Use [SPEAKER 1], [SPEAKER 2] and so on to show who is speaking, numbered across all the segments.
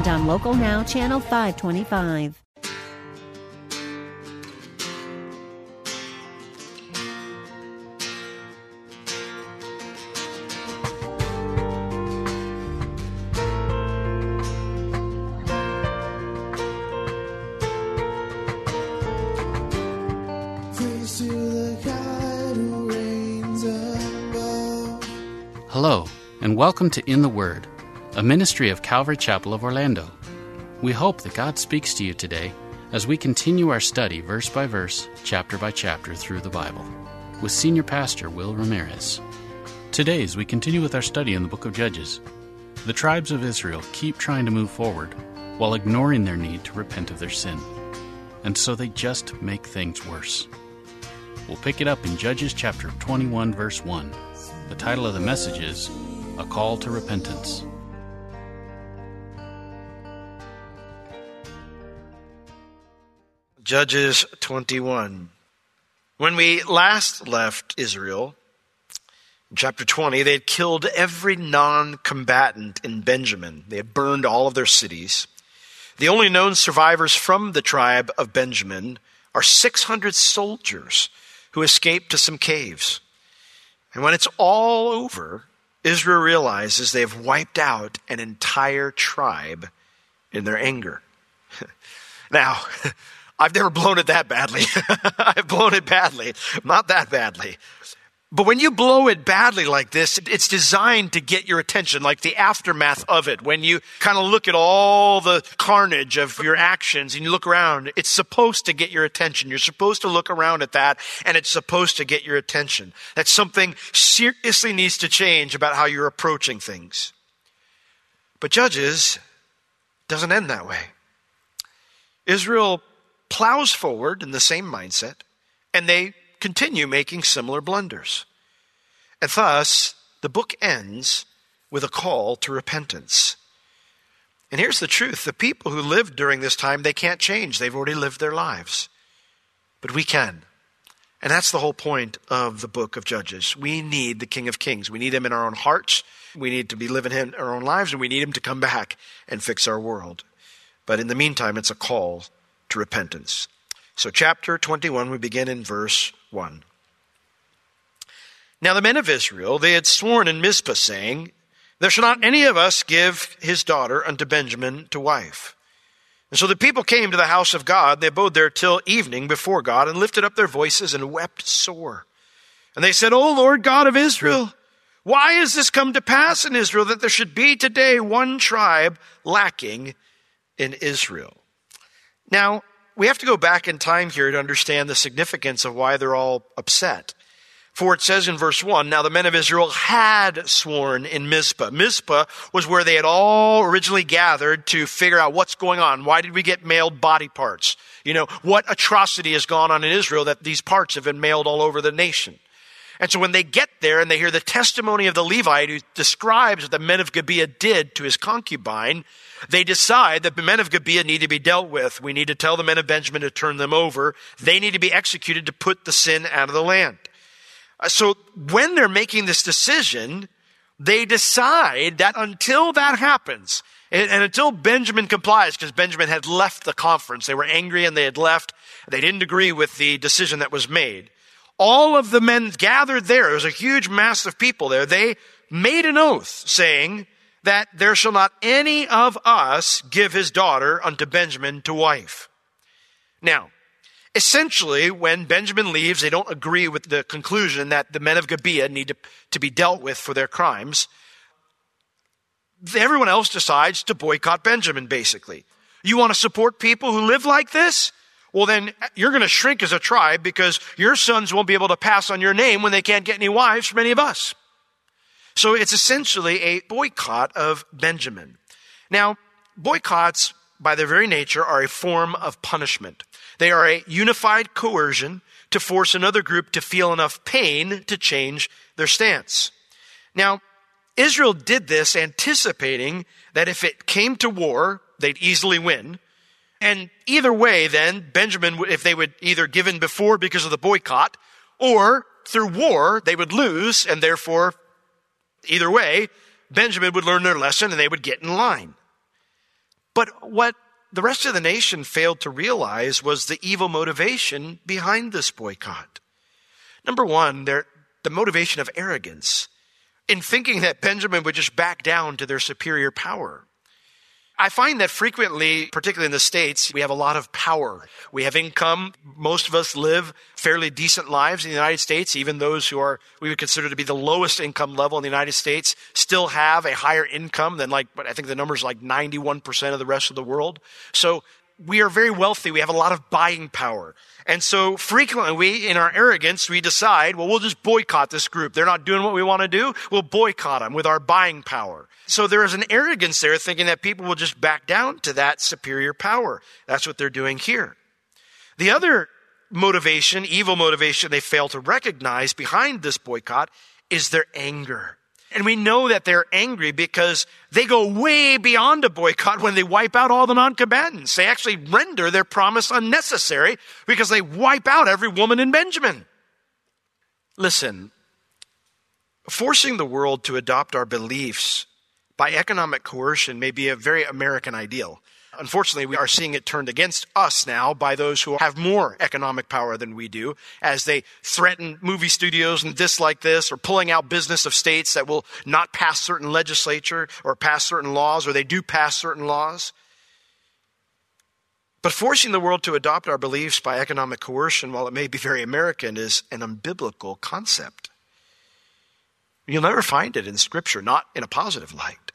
[SPEAKER 1] and on Local Now, Channel 525.
[SPEAKER 2] Hello, and welcome to In the Word, a ministry of Calvary Chapel of Orlando. We hope that God speaks to you today as we continue our study verse by verse, chapter by chapter through the Bible with Senior Pastor Will Ramirez. Today, as we continue with our study in the book of Judges, the tribes of Israel keep trying to move forward while ignoring their need to repent of their sin. And so they just make things worse. We'll pick it up in Judges chapter 21, verse 1. The title of the message is A Call to Repentance.
[SPEAKER 3] Judges 21. When we last left Israel, in chapter 20, they had killed every non combatant in Benjamin. They had burned all of their cities. The only known survivors from the tribe of Benjamin are 600 soldiers who escaped to some caves. And when it's all over, Israel realizes they have wiped out an entire tribe in their anger. now, I've never blown it that badly. I've blown it badly, not that badly. But when you blow it badly like this, it's designed to get your attention, like the aftermath of it. When you kind of look at all the carnage of your actions and you look around, it's supposed to get your attention. You're supposed to look around at that and it's supposed to get your attention. That something seriously needs to change about how you're approaching things. But Judges doesn't end that way. Israel plows forward in the same mindset and they continue making similar blunders. And thus, the book ends with a call to repentance. And here's the truth the people who lived during this time, they can't change. They've already lived their lives. But we can. And that's the whole point of the book of Judges. We need the King of Kings. We need him in our own hearts. We need to be living in our own lives, and we need him to come back and fix our world. But in the meantime, it's a call to repentance. So, chapter 21, we begin in verse 1. Now, the men of Israel, they had sworn in Mizpah, saying, There shall not any of us give his daughter unto Benjamin to wife. And so the people came to the house of God. They abode there till evening before God and lifted up their voices and wept sore. And they said, O Lord God of Israel, why has this come to pass in Israel that there should be today one tribe lacking in Israel? Now, we have to go back in time here to understand the significance of why they're all upset. For it says in verse 1 Now the men of Israel had sworn in Mizpah. Mizpah was where they had all originally gathered to figure out what's going on. Why did we get mailed body parts? You know, what atrocity has gone on in Israel that these parts have been mailed all over the nation? And so when they get there and they hear the testimony of the Levite who describes what the men of Gibeah did to his concubine, they decide that the men of Gibeah need to be dealt with. We need to tell the men of Benjamin to turn them over. They need to be executed to put the sin out of the land. Uh, so when they're making this decision, they decide that until that happens, and, and until Benjamin complies, because Benjamin had left the conference, they were angry and they had left, they didn't agree with the decision that was made. All of the men gathered there, there was a huge mass of people there, they made an oath saying, that there shall not any of us give his daughter unto Benjamin to wife. Now, essentially, when Benjamin leaves, they don't agree with the conclusion that the men of Gibeah need to, to be dealt with for their crimes. Everyone else decides to boycott Benjamin, basically. You want to support people who live like this? Well, then you're going to shrink as a tribe because your sons won't be able to pass on your name when they can't get any wives from any of us. So it's essentially a boycott of Benjamin. Now, boycotts by their very nature, are a form of punishment. They are a unified coercion to force another group to feel enough pain to change their stance. Now, Israel did this anticipating that if it came to war, they'd easily win. And either way, then, Benjamin, if they would either give in before because of the boycott, or through war, they would lose, and therefore, either way, Benjamin would learn their lesson and they would get in line. But what the rest of the nation failed to realize was the evil motivation behind this boycott. Number one, the motivation of arrogance in thinking that Benjamin would just back down to their superior power. I find that frequently, particularly in the States, we have a lot of power. We have income. Most of us live fairly decent lives in the United States. Even those who are, we would consider to be the lowest income level in the United States still have a higher income than like, I think the number is like 91% of the rest of the world. So we are very wealthy. We have a lot of buying power. And so frequently we, in our arrogance, we decide, well, we'll just boycott this group. They're not doing what we want to do. We'll boycott them with our buying power. So there is an arrogance there thinking that people will just back down to that superior power. That's what they're doing here. The other motivation, evil motivation they fail to recognize behind this boycott is their anger. And we know that they're angry because they go way beyond a boycott when they wipe out all the non-combatants. They actually render their promise unnecessary because they wipe out every woman in Benjamin. Listen, forcing the world to adopt our beliefs by economic coercion may be a very American ideal. Unfortunately, we are seeing it turned against us now by those who have more economic power than we do as they threaten movie studios and dislike this or pulling out business of states that will not pass certain legislature or pass certain laws or they do pass certain laws. But forcing the world to adopt our beliefs by economic coercion, while it may be very American, is an unbiblical concept. You'll never find it in Scripture, not in a positive light.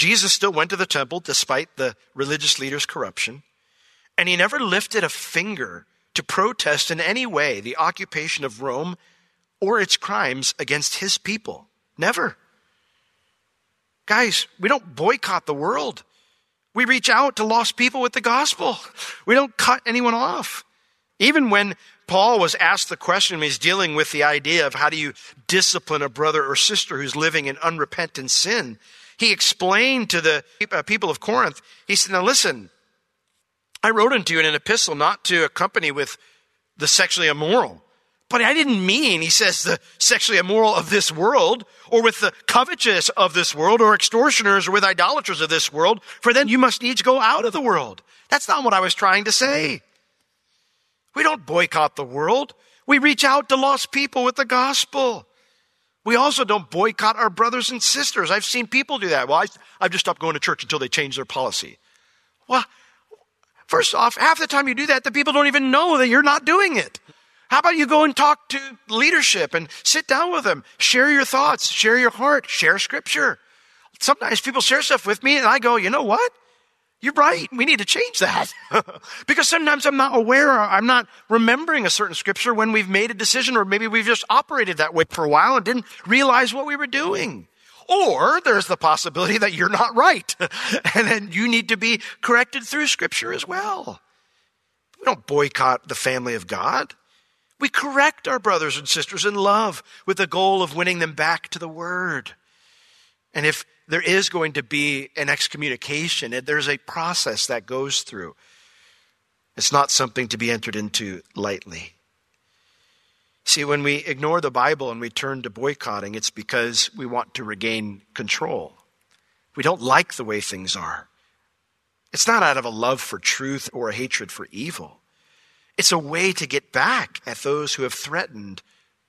[SPEAKER 3] Jesus still went to the temple despite the religious leaders' corruption, and he never lifted a finger to protest in any way the occupation of Rome or its crimes against his people. Never. Guys, we don't boycott the world. We reach out to lost people with the gospel. We don't cut anyone off. Even when Paul was asked the question he's dealing with the idea of how do you discipline a brother or sister who's living in unrepentant sin, he explained to the uh, people of Corinth, he said, Now listen, I wrote unto you in an epistle not to accompany with the sexually immoral. But I didn't mean, he says, the sexually immoral of this world, or with the covetous of this world, or extortioners, or with idolaters of this world, for then you must needs go out of the world. That's not what I was trying to say. We don't boycott the world. We reach out to lost people with the gospel. We also don't boycott our brothers and sisters. I've seen people do that. Well, I, I've just stopped going to church until they change their policy. Well, first off, half the time you do that, the people don't even know that you're not doing it. How about you go and talk to leadership and sit down with them, share your thoughts, share your heart, share scripture. Sometimes people share stuff with me and I go, you know what? You're right. We need to change that. because sometimes I'm not aware, I'm not remembering a certain scripture when we've made a decision, or maybe we've just operated that way for a while and didn't realize what we were doing. Or there's the possibility that you're not right. and then you need to be corrected through scripture as well. We don't boycott the family of God. We correct our brothers and sisters in love with the goal of winning them back to the word. And if there is going to be an excommunication. There's a process that goes through. It's not something to be entered into lightly. See, when we ignore the Bible and we turn to boycotting, it's because we want to regain control. We don't like the way things are. It's not out of a love for truth or a hatred for evil. It's a way to get back at those who have threatened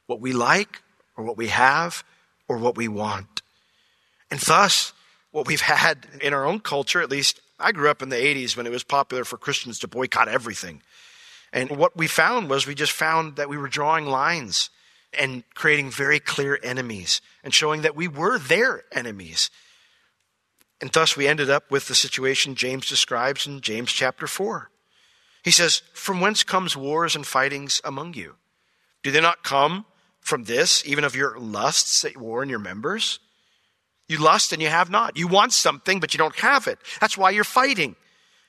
[SPEAKER 3] what we like or what we have or what we want. And thus, what we've had in our own culture, at least I grew up in the 80s when it was popular for Christians to boycott everything. And what we found was we just found that we were drawing lines and creating very clear enemies and showing that we were their enemies. And thus we ended up with the situation James describes in James chapter 4. He says, From whence comes wars and fightings among you? Do they not come from this, even of your lusts that war in your members? You lust and you have not. You want something, but you don't have it. That's why you're fighting.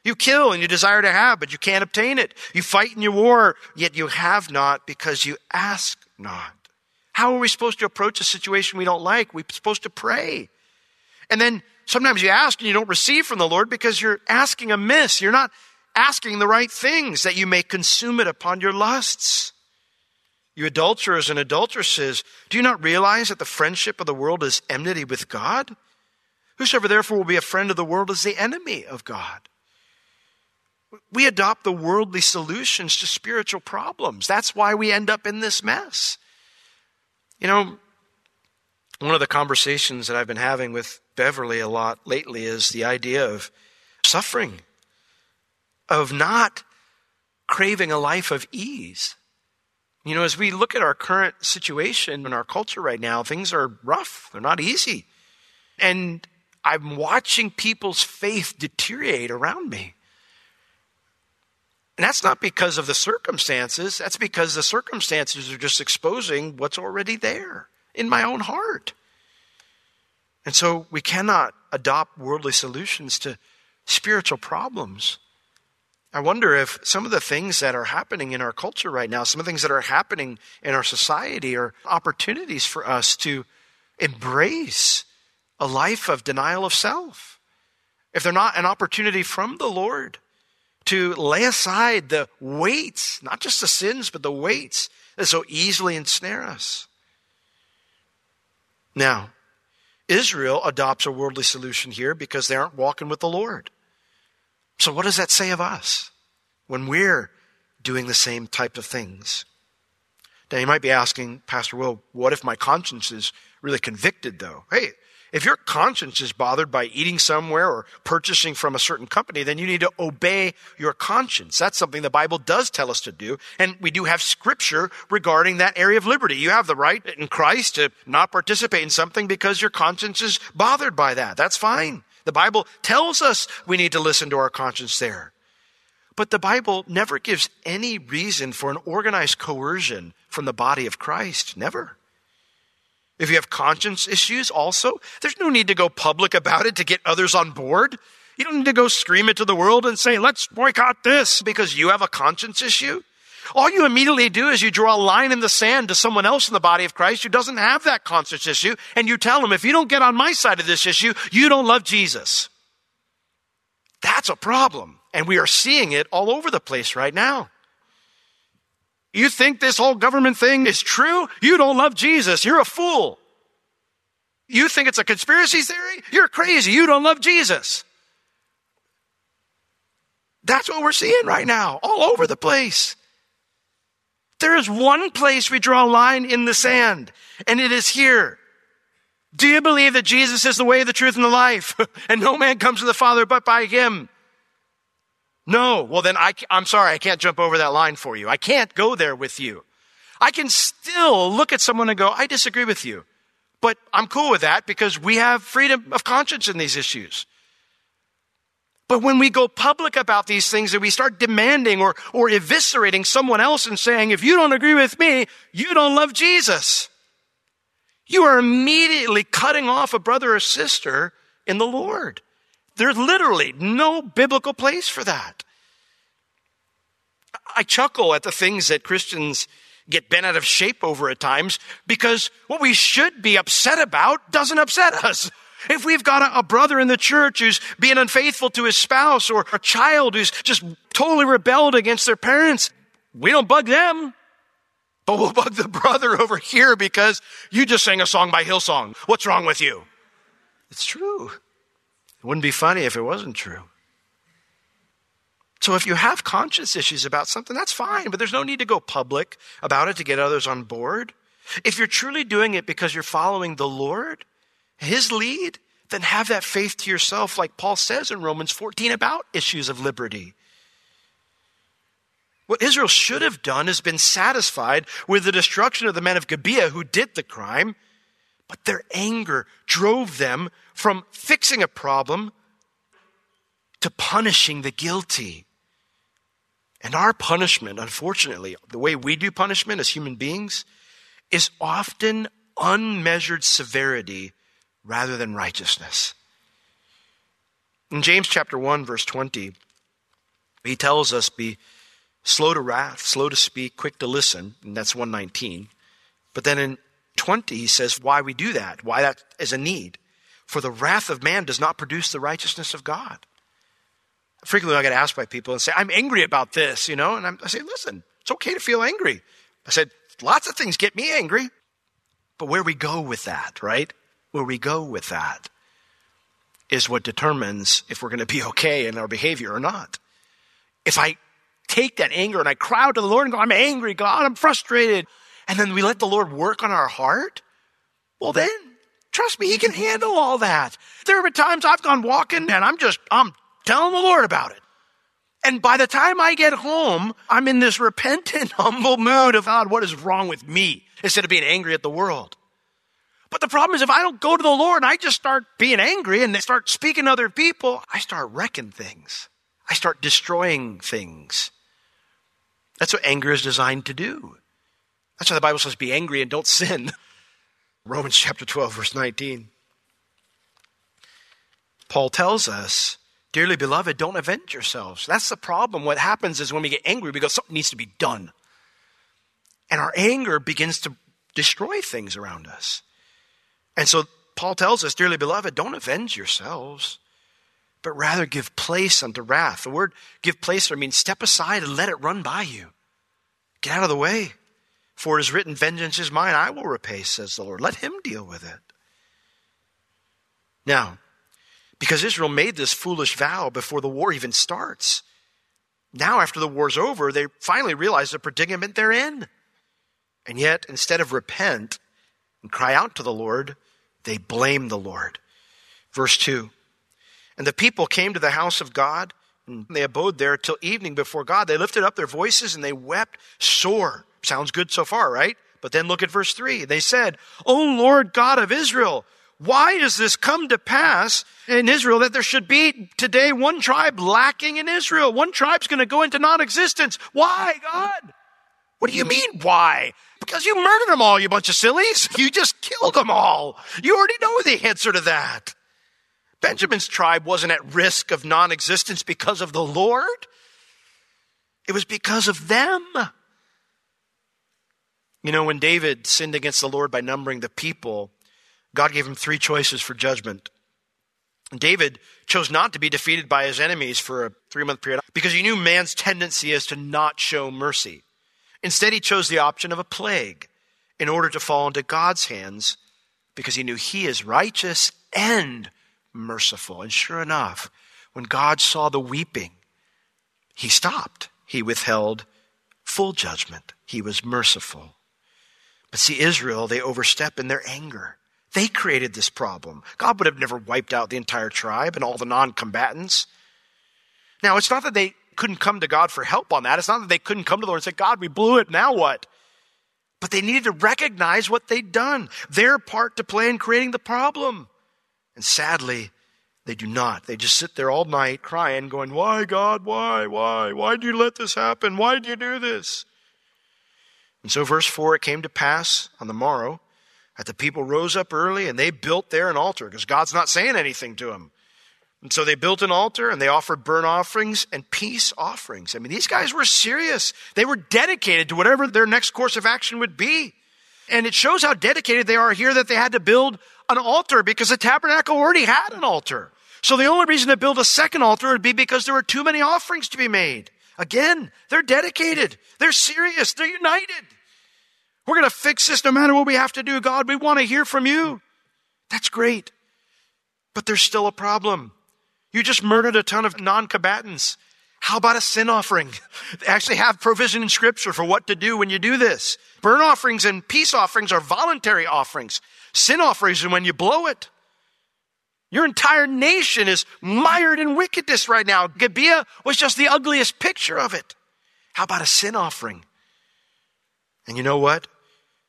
[SPEAKER 3] You kill and you desire to have, but you can't obtain it. You fight and you war, yet you have not because you ask not. How are we supposed to approach a situation we don't like? We're supposed to pray. And then sometimes you ask and you don't receive from the Lord because you're asking amiss. You're not asking the right things that you may consume it upon your lusts. You adulterers and adulteresses, do you not realize that the friendship of the world is enmity with God? Whosoever therefore will be a friend of the world is the enemy of God. We adopt the worldly solutions to spiritual problems. That's why we end up in this mess. You know, one of the conversations that I've been having with Beverly a lot lately is the idea of suffering, of not craving a life of ease. You know, as we look at our current situation in our culture right now, things are rough. They're not easy. And I'm watching people's faith deteriorate around me. And that's not because of the circumstances, that's because the circumstances are just exposing what's already there in my own heart. And so we cannot adopt worldly solutions to spiritual problems. I wonder if some of the things that are happening in our culture right now, some of the things that are happening in our society, are opportunities for us to embrace a life of denial of self. If they're not an opportunity from the Lord to lay aside the weights, not just the sins, but the weights that so easily ensnare us. Now, Israel adopts a worldly solution here because they aren't walking with the Lord. So, what does that say of us when we're doing the same type of things? Now, you might be asking, Pastor Will, what if my conscience is really convicted, though? Hey, if your conscience is bothered by eating somewhere or purchasing from a certain company, then you need to obey your conscience. That's something the Bible does tell us to do. And we do have scripture regarding that area of liberty. You have the right in Christ to not participate in something because your conscience is bothered by that. That's fine. The Bible tells us we need to listen to our conscience there. But the Bible never gives any reason for an organized coercion from the body of Christ. Never. If you have conscience issues also, there's no need to go public about it to get others on board. You don't need to go scream it to the world and say, let's boycott this because you have a conscience issue. All you immediately do is you draw a line in the sand to someone else in the body of Christ who doesn't have that conscience issue, and you tell them, if you don't get on my side of this issue, you don't love Jesus. That's a problem. And we are seeing it all over the place right now. You think this whole government thing is true? You don't love Jesus. You're a fool. You think it's a conspiracy theory? You're crazy. You don't love Jesus. That's what we're seeing right now, all over the place. There is one place we draw a line in the sand, and it is here. Do you believe that Jesus is the way, the truth, and the life? and no man comes to the Father but by him. No. Well, then I, I'm sorry, I can't jump over that line for you. I can't go there with you. I can still look at someone and go, I disagree with you. But I'm cool with that because we have freedom of conscience in these issues. But when we go public about these things and we start demanding or, or eviscerating someone else and saying, if you don't agree with me, you don't love Jesus, you are immediately cutting off a brother or sister in the Lord. There's literally no biblical place for that. I chuckle at the things that Christians get bent out of shape over at times because what we should be upset about doesn't upset us. If we've got a, a, brother in the church who's being unfaithful to his spouse or a child who's just totally rebelled against their parents, we don't bug them. But we'll bug the brother over here because you just sang a song by Hillsong. What's wrong with you? It's true. It wouldn't be funny if it wasn't true. So if you have conscience issues about something, that's fine, but there's no need to go public about it to get others on board. If you're truly doing it because you're following the Lord, His lead, then have that faith to yourself, like Paul says in Romans 14 about issues of liberty. What Israel should have done is been satisfied with the destruction of the men of Gibeah who did the crime but their anger drove them from fixing a problem to punishing the guilty. And our punishment, unfortunately, the way we do punishment as human beings, is often unmeasured severity rather than righteousness. In James chapter 1 verse 20, He tells us be slow to wrath, slow to speak, quick to listen, and that's 119. But then in 20, he says why we do that, why that is a need. For the wrath of man does not produce the righteousness of God. Frequently, I get asked by people and say, I'm angry about this, you know, and I'm, I say, listen, it's okay to feel angry. I said, lots of things get me angry, but where we go with that, right? Where we go with that is what determines if we're going to be okay in our behavior or not. If I take that anger and I cry out to the Lord and go, I'm angry, God, I'm frustrated, and then we let the Lord work on our heart, well, then, trust me, He can handle all that. There have been times I've gone walking and I'm just, I'm telling the Lord about it. And by the time I get home, I'm in this repentant, humble mood of God, what is wrong with me? Instead of being angry at the world. But the problem is if I don't go to the Lord and I just start being angry and start speaking to other people, I start wrecking things. I start destroying things. That's what anger is designed to do. That's why the Bible says, be angry and don't sin. Romans chapter 12, verse 19. Paul tells us, dearly beloved, don't avenge yourselves. That's the problem. What happens is when we get angry, because something needs to be done. And our anger begins to destroy things around us. And so Paul tells us, dearly beloved, don't avenge yourselves, but rather give place unto wrath. The word give place there means step aside and let it run by you. Get out of the way. For it is written, Vengeance is mine, I will repay, says the Lord. Let him deal with it. Now, because Israel made this foolish vow before the war even starts, now after the war's over, they finally realize the predicament they're in. And yet, instead of repent and cry out to the Lord, they blame the Lord. Verse 2 And the people came to the house of God, and they abode there till evening before God. They lifted up their voices and they wept sore. Sounds good so far, right? But then look at verse 3. They said, O Lord God of Israel, why does this come to pass in Israel that there should be today one tribe lacking in Israel? One tribe's going to go into non existence. Why, God? What do you mean, why? Because you murdered them all, you bunch of sillies. You just killed them all. You already know the answer to that. Benjamin's tribe wasn't at risk of non existence because of the Lord, it was because of them. You know, when David sinned against the Lord by numbering the people, God gave him three choices for judgment. David chose not to be defeated by his enemies for a three month period because he knew man's tendency is to not show mercy. Instead, he chose the option of a plague in order to fall into God's hands because he knew he is righteous and merciful. And sure enough, when God saw the weeping, he stopped. He withheld full judgment. He was merciful. But see, Israel, they overstep in their anger. They created this problem. God would have never wiped out the entire tribe and all the non combatants. Now, it's not that they couldn't come to God for help on that. It's not that they couldn't come to the Lord and say, God, we blew it. Now what? But they needed to recognize what they'd done, their part to play in creating the problem. And sadly, they do not. They just sit there all night crying, going, Why, God? Why? Why? Why did you let this happen? Why did you do this? And so, verse 4 it came to pass on the morrow that the people rose up early and they built there an altar because God's not saying anything to them. And so they built an altar and they offered burnt offerings and peace offerings. I mean, these guys were serious. They were dedicated to whatever their next course of action would be. And it shows how dedicated they are here that they had to build an altar because the tabernacle already had an altar. So the only reason to build a second altar would be because there were too many offerings to be made. Again, they're dedicated. They're serious. They're united. We're going to fix this no matter what we have to do. God, we want to hear from you. That's great. But there's still a problem. You just murdered a ton of non combatants. How about a sin offering? They actually have provision in scripture for what to do when you do this. Burnt offerings and peace offerings are voluntary offerings. Sin offerings are when you blow it. Your entire nation is mired in wickedness right now. Gibeah was just the ugliest picture of it. How about a sin offering? And you know what?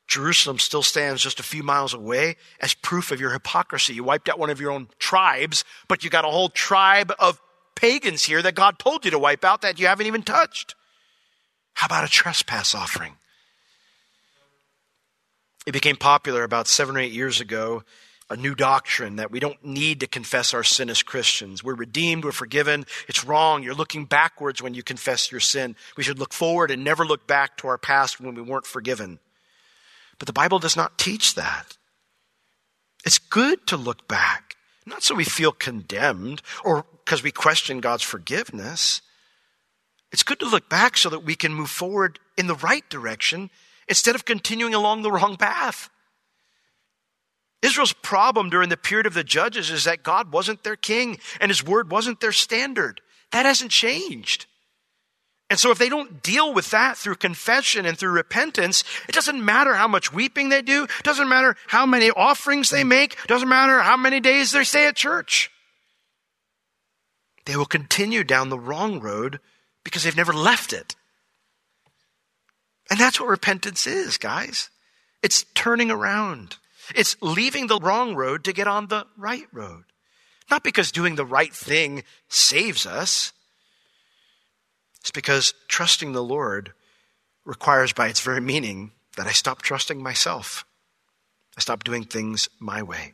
[SPEAKER 3] Jerusalem still stands just a few miles away as proof of your hypocrisy. You wiped out one of your own tribes, but you got a whole tribe of pagans here that God told you to wipe out that you haven't even touched. How about a trespass offering? It became popular about seven or eight years ago a new doctrine that we don't need to confess our sin as Christians. We're redeemed, we're forgiven. It's wrong. You're looking backwards when you confess your sin. We should look forward and never look back to our past when we weren't forgiven. But the Bible does not teach that. It's good to look back, not so we feel condemned or because we question God's forgiveness. It's good to look back so that we can move forward in the right direction instead of continuing along the wrong path. Israel's problem during the period of the judges is that God wasn't their king and his word wasn't their standard. That hasn't changed. And so if they don't deal with that through confession and through repentance, it doesn't matter how much weeping they do, doesn't matter how many offerings they make, doesn't matter how many days they stay at church. They will continue down the wrong road because they've never left it. And that's what repentance is, guys. It's turning around. It's leaving the wrong road to get on the right road. Not because doing the right thing saves us. It's because trusting the Lord requires, by its very meaning, that I stop trusting myself. I stop doing things my way.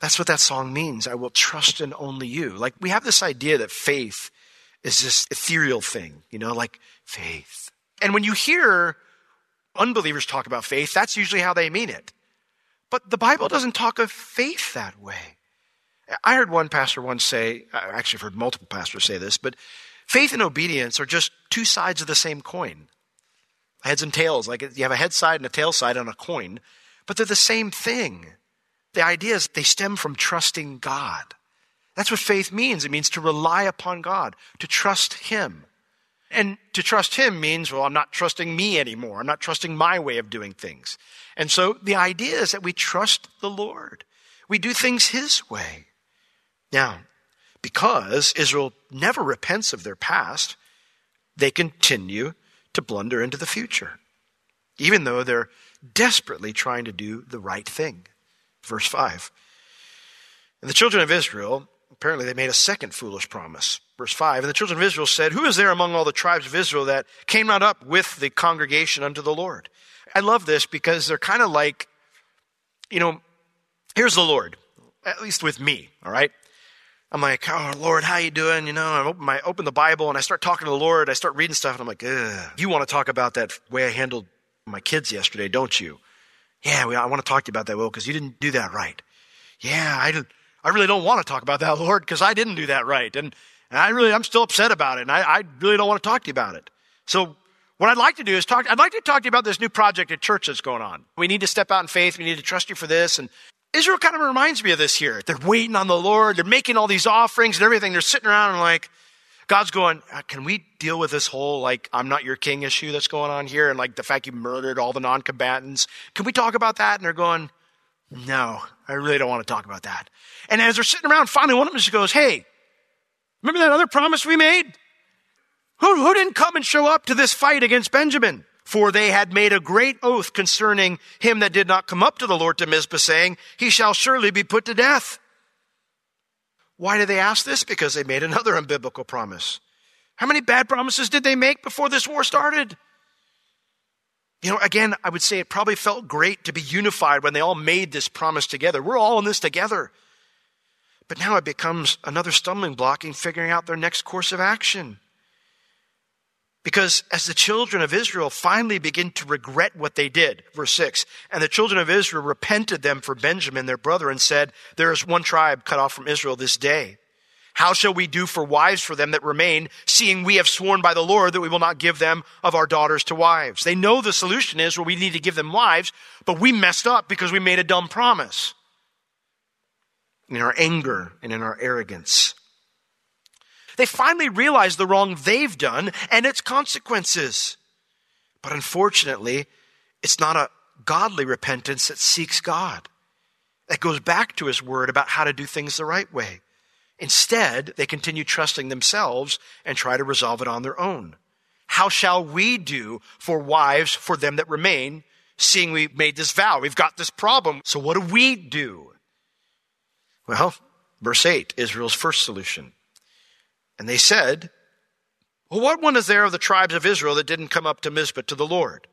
[SPEAKER 3] That's what that song means. I will trust in only you. Like we have this idea that faith is this ethereal thing, you know, like faith. And when you hear unbelievers talk about faith, that's usually how they mean it. But the Bible doesn't talk of faith that way. I heard one pastor once say, I actually have heard multiple pastors say this, but faith and obedience are just two sides of the same coin. Heads and tails, like you have a head side and a tail side on a coin, but they're the same thing. The idea is they stem from trusting God. That's what faith means. It means to rely upon God, to trust Him. And to trust him means, well, I'm not trusting me anymore. I'm not trusting my way of doing things. And so the idea is that we trust the Lord. We do things his way. Now, because Israel never repents of their past, they continue to blunder into the future, even though they're desperately trying to do the right thing. Verse 5. And the children of Israel apparently they made a second foolish promise. Verse 5 And the children of Israel said, Who is there among all the tribes of Israel that came not up with the congregation unto the Lord? I love this because they're kind of like, you know, here's the Lord, at least with me, all right? I'm like, oh Lord, how you doing? You know, I open my open the Bible and I start talking to the Lord. I start reading stuff and I'm like, Ugh. you want to talk about that way I handled my kids yesterday, don't you? Yeah, I want to talk to you about that, Will, because you didn't do that right. Yeah, I. I really don't want to talk about that, Lord, because I didn't do that right. And, and I really, I'm still upset about it. And I, I really don't want to talk to you about it. So what I'd like to do is talk, I'd like to talk to you about this new project at church that's going on. We need to step out in faith. We need to trust you for this. And Israel kind of reminds me of this here. They're waiting on the Lord. They're making all these offerings and everything. They're sitting around and like, God's going, uh, can we deal with this whole, like, I'm not your king issue that's going on here? And like the fact you murdered all the non-combatants. Can we talk about that? And they're going, no, I really don't want to talk about that. And as they're sitting around, finally one of them just goes, Hey, remember that other promise we made? Who, who didn't come and show up to this fight against Benjamin? For they had made a great oath concerning him that did not come up to the Lord to Mizpah, saying, He shall surely be put to death. Why did they ask this? Because they made another unbiblical promise. How many bad promises did they make before this war started? You know, again, I would say it probably felt great to be unified when they all made this promise together. We're all in this together. But now it becomes another stumbling block in figuring out their next course of action. Because as the children of Israel finally begin to regret what they did, verse 6, and the children of Israel repented them for Benjamin, their brother, and said, There is one tribe cut off from Israel this day. How shall we do for wives for them that remain, seeing we have sworn by the Lord that we will not give them of our daughters to wives? They know the solution is, well, we need to give them wives, but we messed up because we made a dumb promise. In our anger and in our arrogance. They finally realize the wrong they've done and its consequences. But unfortunately, it's not a godly repentance that seeks God. That goes back to his word about how to do things the right way. Instead, they continue trusting themselves and try to resolve it on their own. How shall we do for wives for them that remain, seeing we made this vow? We've got this problem. So what do we do? Well, verse 8, Israel's first solution. And they said, Well, what one is there of the tribes of Israel that didn't come up to Mizpah to the Lord?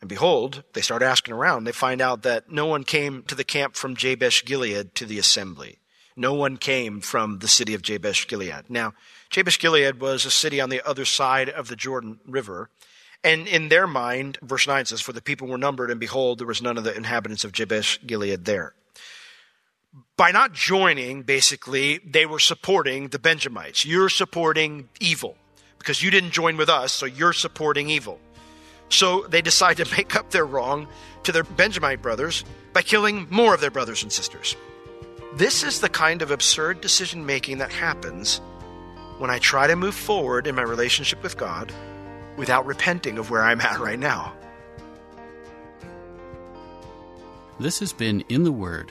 [SPEAKER 3] And behold, they start asking around. They find out that no one came to the camp from Jabesh Gilead to the assembly. No one came from the city of Jabesh Gilead. Now, Jabesh Gilead was a city on the other side of the Jordan River. And in their mind, verse 9 says, For the people were numbered, and behold, there was none of the inhabitants of Jabesh Gilead there. By not joining, basically, they were supporting the Benjamites. You're supporting evil because you didn't join with us, so you're supporting evil. So they decide to make up their wrong to their Benjamite brothers by killing more of their brothers and sisters. This is the kind of absurd decision making that happens when I try to move forward in my relationship with God without repenting of where I'm at right now.
[SPEAKER 2] This has been In the Word